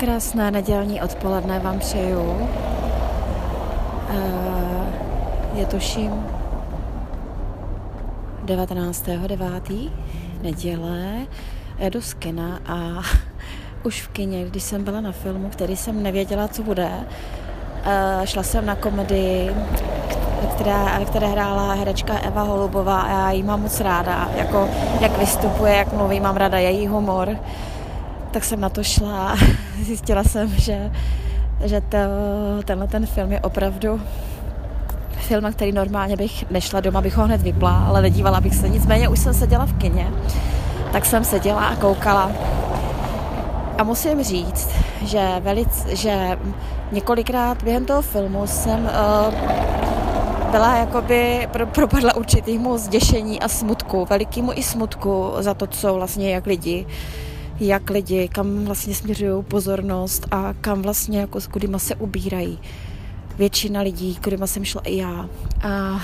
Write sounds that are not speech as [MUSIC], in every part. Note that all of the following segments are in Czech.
Krásné nedělní odpoledne vám přeju. Eh, je tuším 19.9. neděle. Jedu z kina a [LAUGHS] už v kině, když jsem byla na filmu, který jsem nevěděla, co bude, eh, šla jsem na komedii, která, které hrála herečka Eva Holubová a já jí mám moc ráda, jako jak vystupuje, jak mluví, mám ráda její humor tak jsem na to šla a [LAUGHS] zjistila jsem, že, že to, tenhle ten film je opravdu film, na který normálně bych nešla doma, bych ho hned vypla, ale nedívala bych se. Nicméně už jsem seděla v kině, tak jsem seděla a koukala. A musím říct, že, velic, že několikrát během toho filmu jsem uh, byla jakoby, pro, propadla určitýmu zděšení a smutku, velikýmu i smutku za to, co vlastně jak lidi jak lidi, kam vlastně směřují pozornost a kam vlastně jako s kudima se ubírají. Většina lidí, kudima jsem šla i já. A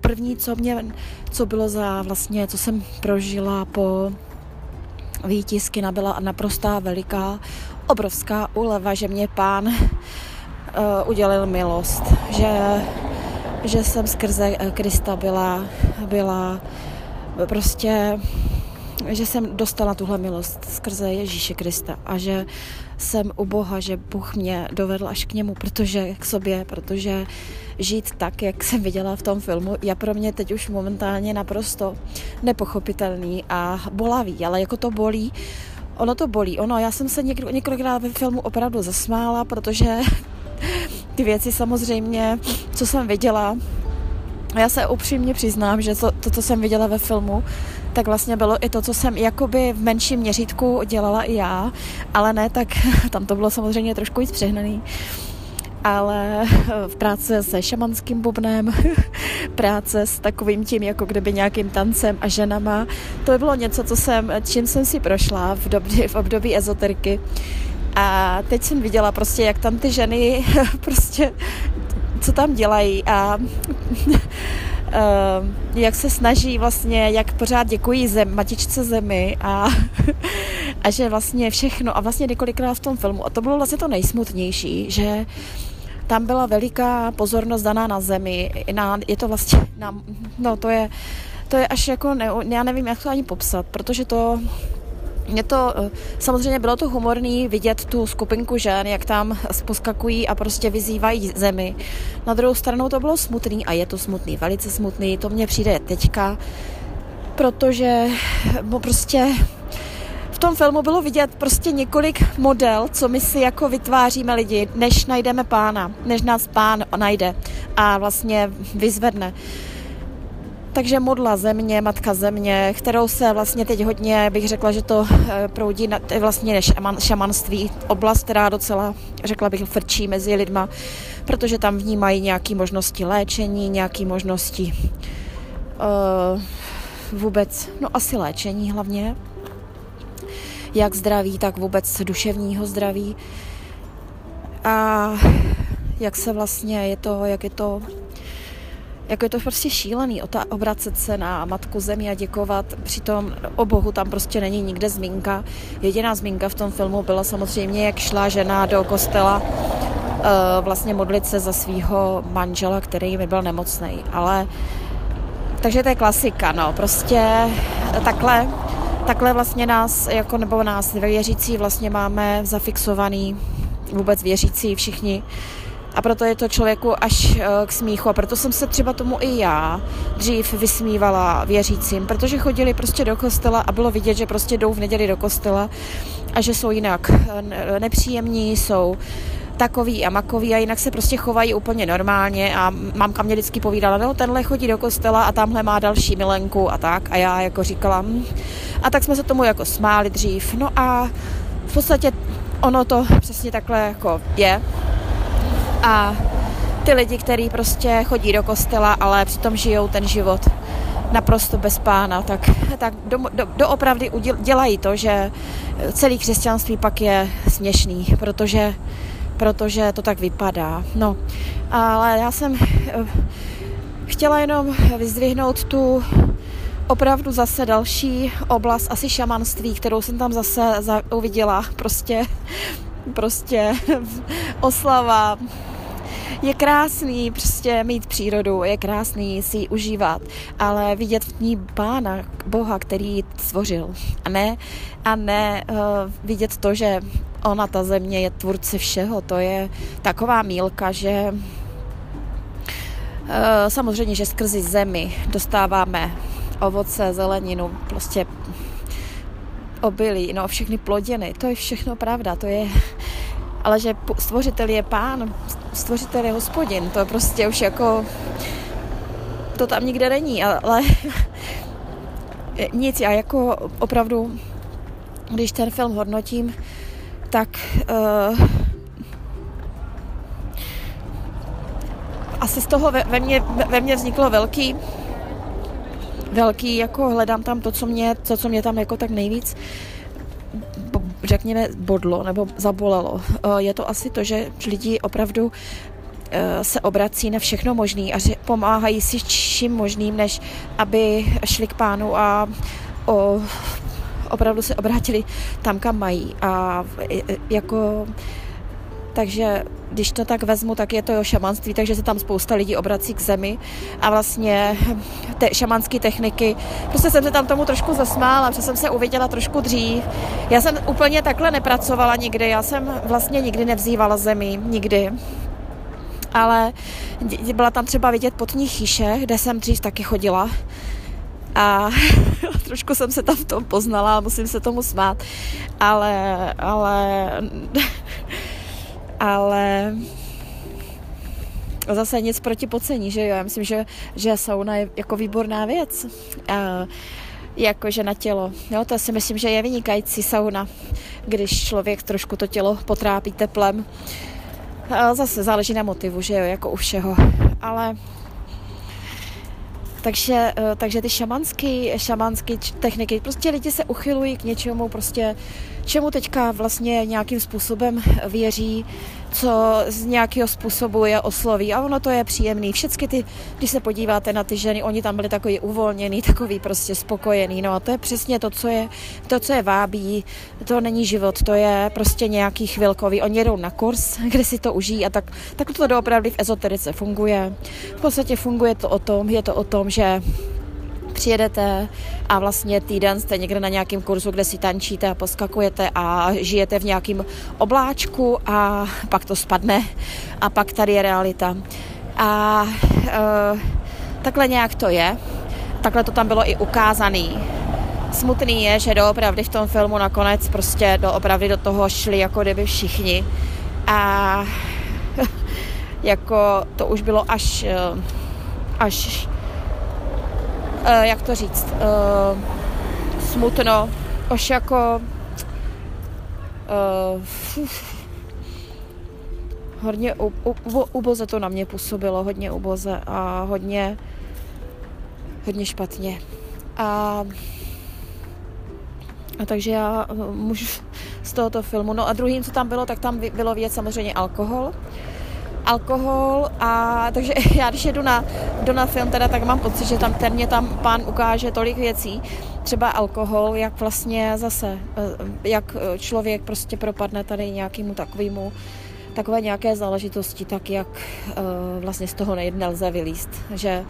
první, co mě, co bylo za vlastně, co jsem prožila po výtisky, byla naprostá veliká, obrovská úleva, že mě pán uh, udělil milost, že, že jsem skrze Krista byla, byla prostě že jsem dostala tuhle milost skrze Ježíše Krista a že jsem u Boha, že Bůh mě dovedl až k němu, protože k sobě, protože žít tak, jak jsem viděla v tom filmu, je pro mě teď už momentálně naprosto nepochopitelný a bolavý, ale jako to bolí, ono to bolí, ono, já jsem se něk- několikrát ve filmu opravdu zasmála, protože ty věci samozřejmě, co jsem viděla, já se upřímně přiznám, že to, to, co jsem viděla ve filmu, tak vlastně bylo i to, co jsem jakoby v menším měřítku dělala i já, ale ne, tak [LAUGHS] tam to bylo samozřejmě trošku víc přehnaný. Ale v práce se šamanským bubnem, [LAUGHS] práce s takovým tím, jako kdyby nějakým tancem a ženama, to bylo něco, co jsem, čím jsem si prošla v, době, v období ezoteriky. A teď jsem viděla prostě, jak tam ty ženy [LAUGHS] prostě, co tam dělají a uh, [LAUGHS] jak se snaží vlastně, jak pořád děkují zem, matičce zemi a, [LAUGHS] a že vlastně všechno a vlastně několikrát v tom filmu a to bylo vlastně to nejsmutnější, že tam byla veliká pozornost daná na zemi, na, je to vlastně, na, no to je, to je až jako, ne, já nevím, jak to ani popsat, protože to mě to, eh, samozřejmě bylo to humorný vidět tu skupinku žen, jak tam poskakují a prostě vyzývají zemi. Na druhou stranu to bylo smutný a je to smutný, velice smutný, to mně přijde teďka, protože bo prostě v tom filmu bylo vidět prostě několik model, co my si jako vytváříme lidi, než najdeme pána, než nás pán najde a vlastně vyzvedne. Takže modla země, matka země, kterou se vlastně teď hodně, bych řekla, že to eh, proudí na, vlastně šaman, šamanství, oblast, která docela, řekla bych, frčí mezi lidma, protože tam vnímají nějaké možnosti léčení, nějaké možnosti uh, vůbec, no asi léčení hlavně, jak zdraví, tak vůbec duševního zdraví. A jak se vlastně je to, jak je to jako je to prostě šílený, obracet se na Matku Zemi a děkovat, přitom o Bohu tam prostě není nikde zmínka. Jediná zmínka v tom filmu byla samozřejmě, jak šla žena do kostela uh, vlastně modlit se za svého manžela, který mi byl nemocný, ale takže to je klasika, no, prostě takhle, takhle vlastně nás, jako nebo nás věřící vlastně máme zafixovaný, vůbec věřící všichni, a proto je to člověku až eh, k smíchu. A proto jsem se třeba tomu i já dřív vysmívala věřícím, protože chodili prostě do kostela a bylo vidět, že prostě jdou v neděli do kostela a že jsou jinak eh, nepříjemní, jsou takový a makový a jinak se prostě chovají úplně normálně a mamka mě vždycky povídala, no tenhle chodí do kostela a tamhle má další milenku a tak a já jako říkala hm. a tak jsme se tomu jako smáli dřív, no a v podstatě ono to přesně takhle jako je a ty lidi, kteří prostě chodí do kostela, ale přitom žijou ten život naprosto bez pána, tak, tak do, do, doopravdy dělají to, že celý křesťanství pak je směšný, protože, protože to tak vypadá. No, ale já jsem eh, chtěla jenom vyzdvihnout tu opravdu zase další oblast, asi šamanství, kterou jsem tam zase za, uviděla. Prostě prostě [LAUGHS] oslava. Je krásný prostě mít přírodu, je krásný si ji užívat, ale vidět v ní pána, Boha, který ji stvořil. A ne, a ne uh, vidět to, že ona, ta země, je tvůrce všeho. To je taková mílka, že uh, samozřejmě, že skrzy zemi dostáváme ovoce, zeleninu, prostě obilí, no všechny plodiny, to je všechno pravda, to je, ale že stvořitel je pán, stvořitel je hospodin, to je prostě už jako, to tam nikde není, ale [LAUGHS] nic, já jako opravdu, když ten film hodnotím, tak uh, asi z toho ve, ve, mně, ve mně vzniklo velký velký, jako hledám tam to, co mě, to, co mě tam jako tak nejvíc řekněme, bodlo nebo zabolelo. Eh, je to asi to, že lidi opravdu eh, se obrací na všechno možný a pomáhají si čím možným, než aby šli k pánu a o, opravdu se obrátili tam, kam mají. A jako takže když to tak vezmu, tak je to šamanství, takže se tam spousta lidí obrací k zemi a vlastně te, šamanské techniky. Prostě jsem se tam tomu trošku zasmála, protože jsem se uviděla trošku dřív. Já jsem úplně takhle nepracovala nikdy, já jsem vlastně nikdy nevzývala zemi, nikdy. Ale byla tam třeba vidět potní chýše, kde jsem dřív taky chodila. A [LAUGHS] trošku jsem se tam v tom poznala, musím se tomu smát. Ale, ale ale zase nic proti pocení, že jo? Já myslím, že, že sauna je jako výborná věc. A, jakože na tělo. Jo, to si myslím, že je vynikající sauna, když člověk trošku to tělo potrápí teplem. A zase záleží na motivu, že jo, jako u všeho. Ale takže, eh, takže ty šamanské šamanský techniky, prostě lidi se uchylují k něčemu, prostě čemu teďka vlastně nějakým způsobem věří, co z nějakého způsobu je osloví a ono to je příjemný. Všechny ty, když se podíváte na ty ženy, oni tam byli takový uvolněný, takový prostě spokojený, no a to je přesně to, co je, to, co je vábí, to není život, to je prostě nějaký chvilkový. Oni jedou na kurz, kde si to užijí a tak, tak to doopravdy v ezoterice funguje. V podstatě funguje to o tom, je to o tom, že přijedete a vlastně týden jste někde na nějakém kurzu, kde si tančíte a poskakujete a žijete v nějakém obláčku a pak to spadne a pak tady je realita. A e, takhle nějak to je. Takhle to tam bylo i ukázaný. Smutný je, že doopravdy v tom filmu nakonec prostě doopravdy do toho šli jako kdyby všichni. A [LAUGHS] jako to už bylo až, e, až jak to říct, uh, smutno, až jako uh, hodně u, u, uboze to na mě působilo, hodně uboze a hodně hodně špatně. A, a takže já můžu z tohoto filmu. No a druhým, co tam bylo, tak tam bylo věc samozřejmě alkohol alkohol a takže [LAUGHS] já když jedu na, do na film teda, tak mám pocit, že tam ten mě tam pán ukáže tolik věcí, třeba alkohol, jak vlastně zase, eh, jak člověk prostě propadne tady nějakému takovému takové nějaké záležitosti, tak jak uh, vlastně z toho nelze vylíst, že,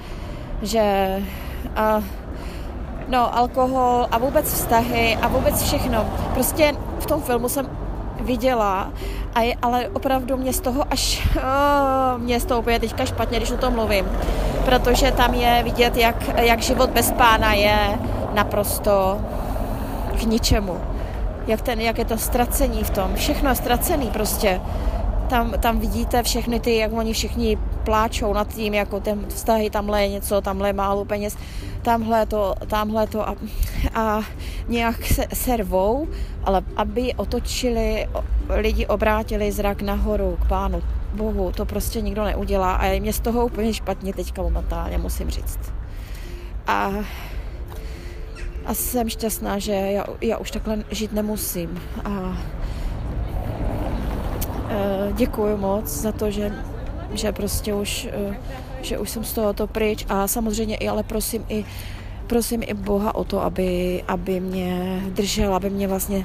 že a, no, alkohol a vůbec vztahy a vůbec všechno. Prostě v tom filmu jsem viděla, a je, ale opravdu mě z toho až, [LAUGHS] oh, mě z toho úplně teďka špatně, když o tom mluvím, protože tam je vidět, jak, jak život bez pána je naprosto k ničemu. Jak, ten, jak je to ztracení v tom. Všechno je ztracený prostě. Tam, tam vidíte všechny ty, jak oni všichni pláčou nad tím, jako ten vztahy, tamhle je něco, tamhle je málo peněz tamhle to, tamhle to a, a nějak se, servou, ale aby otočili, lidi obrátili zrak nahoru k pánu Bohu, to prostě nikdo neudělá a je mě z toho úplně špatně teďka momentálně, musím říct. A, a jsem šťastná, že já, já už takhle žít nemusím. A e, děkuji moc za to, že, že prostě už e, že už jsem z tohoto pryč a samozřejmě i, ale prosím i prosím i Boha o to, aby, aby mě držel, aby mě vlastně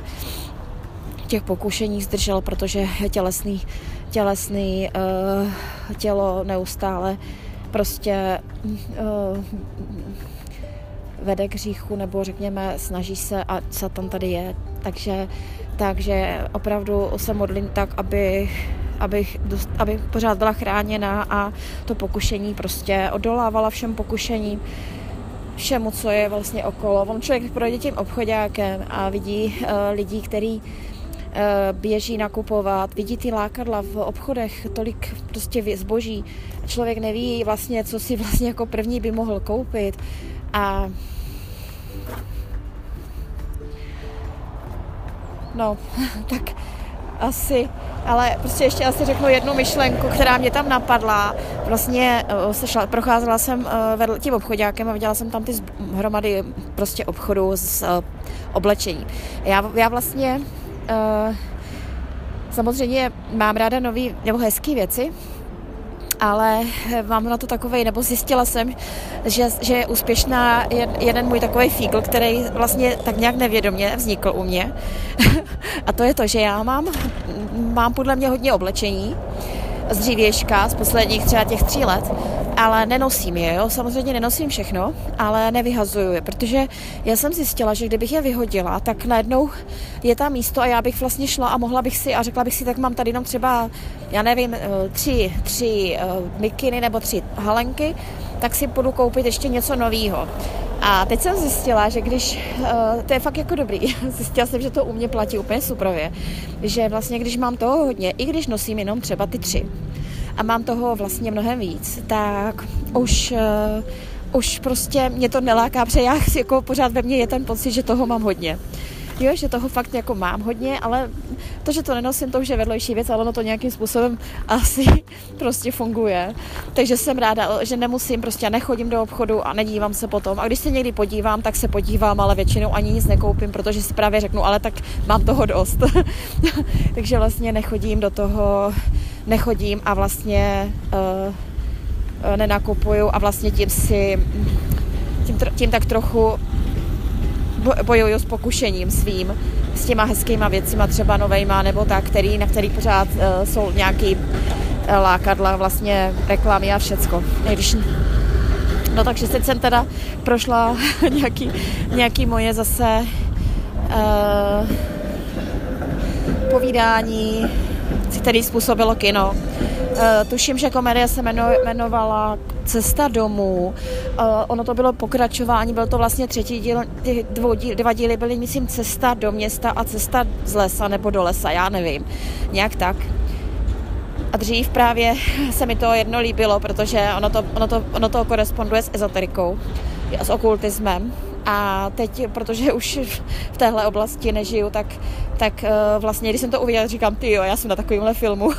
těch pokušení zdržel, protože tělesný, tělesný uh, tělo neustále prostě uh, vede k hříchu, nebo řekněme, snaží se a Satan tady je. Takže, takže opravdu se modlím tak, aby abych, dost, aby pořád byla chráněna a to pokušení prostě odolávala všem pokušením, všemu, co je vlastně okolo. On člověk projde tím obchodákem a vidí uh, lidí, který uh, běží nakupovat, vidí ty lákadla v obchodech, tolik prostě zboží. Člověk neví vlastně, co si vlastně jako první by mohl koupit. A no, [LAUGHS] tak asi, ale prostě ještě asi řeknu jednu myšlenku, která mě tam napadla. Vlastně uh, se šla, procházela jsem uh, vedl tím obchodákem a viděla jsem tam ty hromady prostě obchodu s uh, oblečení. Já, já vlastně samozřejmě mám ráda nový nebo hezké věci, ale mám na to takový, nebo zjistila jsem, že, že je úspěšná jeden můj takový fígl, který vlastně tak nějak nevědomě vznikl u mě. [LAUGHS] A to je to, že já mám, mám podle mě hodně oblečení z dřívějška, z posledních třeba těch tří let ale nenosím je, jo. Samozřejmě nenosím všechno, ale nevyhazuju je, protože já jsem zjistila, že kdybych je vyhodila, tak najednou je tam místo a já bych vlastně šla a mohla bych si a řekla bych si, tak mám tady jenom třeba, já nevím, eh, tři, tři uh, mikiny nebo tři halenky, tak si půjdu koupit ještě něco nového. A teď jsem zjistila, že když, uh, to je fakt jako dobrý, [LAUGHS] zjistila jsem, že to u mě platí úplně suprově, že vlastně když mám toho hodně, i když nosím jenom třeba ty tři, a mám toho vlastně mnohem víc, tak už uh, už prostě mě to neláká, protože já [LAUGHS] jako pořád ve mně je ten pocit, že toho mám hodně. Jo, že toho fakt jako mám hodně, ale to, že to nenosím, to už je vedlejší věc, ale ono to nějakým způsobem [LAUGHS] asi prostě funguje. Takže jsem ráda, že nemusím, prostě nechodím do obchodu a nedívám se potom. A když se někdy podívám, tak se podívám, ale většinou ani nic nekoupím, protože si právě řeknu, ale tak mám toho dost. [LAUGHS] Takže vlastně nechodím do toho, nechodím a vlastně uh, nenakupuju a vlastně tím si tím, tím tak trochu bojuju s pokušením svým, s těma hezkýma věcima, třeba novejma nebo tak, který, na který pořád uh, jsou nějaký uh, lákadla, vlastně reklamy a všecko. Když No takže teď jsem teda prošla [LAUGHS] nějaký, nějaký moje zase uh, povídání, který způsobilo kino. Uh, tuším, že komedie se jmeno, jmenovala Cesta domů. Uh, ono to bylo pokračování, byl to vlastně třetí díl, ty dvou díl, dva díly byly, myslím, Cesta do města a Cesta z lesa nebo do lesa, já nevím. Nějak tak. A dřív právě [LAUGHS] se mi to jedno líbilo, protože ono to, ono to, ono to koresponduje s ezoterikou, s okultismem a teď, protože už v téhle oblasti nežiju, tak, tak eh, vlastně, když jsem to uviděla, říkám, ty jo, já jsem na takovémhle filmu.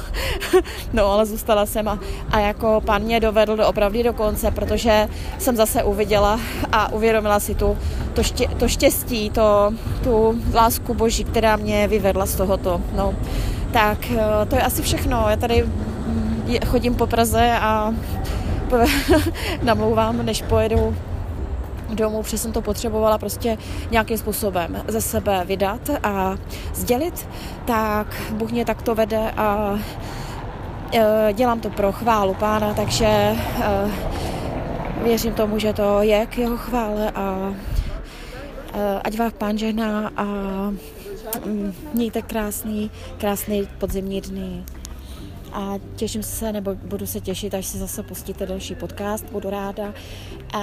[LAUGHS] no, ale zůstala jsem a, a jako pan mě dovedl do opravdu do konce, protože jsem zase uviděla a uvědomila si tu, to, ště, to štěstí, to, tu lásku boží, která mě vyvedla z tohoto. No, tak eh, to je asi všechno. Já tady mm, chodím po Praze a [LAUGHS] namlouvám, než pojedu domů, protože jsem to potřebovala prostě nějakým způsobem ze sebe vydat a sdělit, tak Bůh mě takto vede a e, dělám to pro chválu pána, takže e, věřím tomu, že to je k jeho chvále a e, ať vás pán žehná a mm, mějte krásný, krásný podzimní dny. A těším se, nebo budu se těšit, až si zase pustíte další podcast, budu ráda. A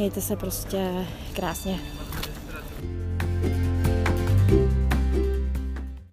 Mějte se prostě krásně.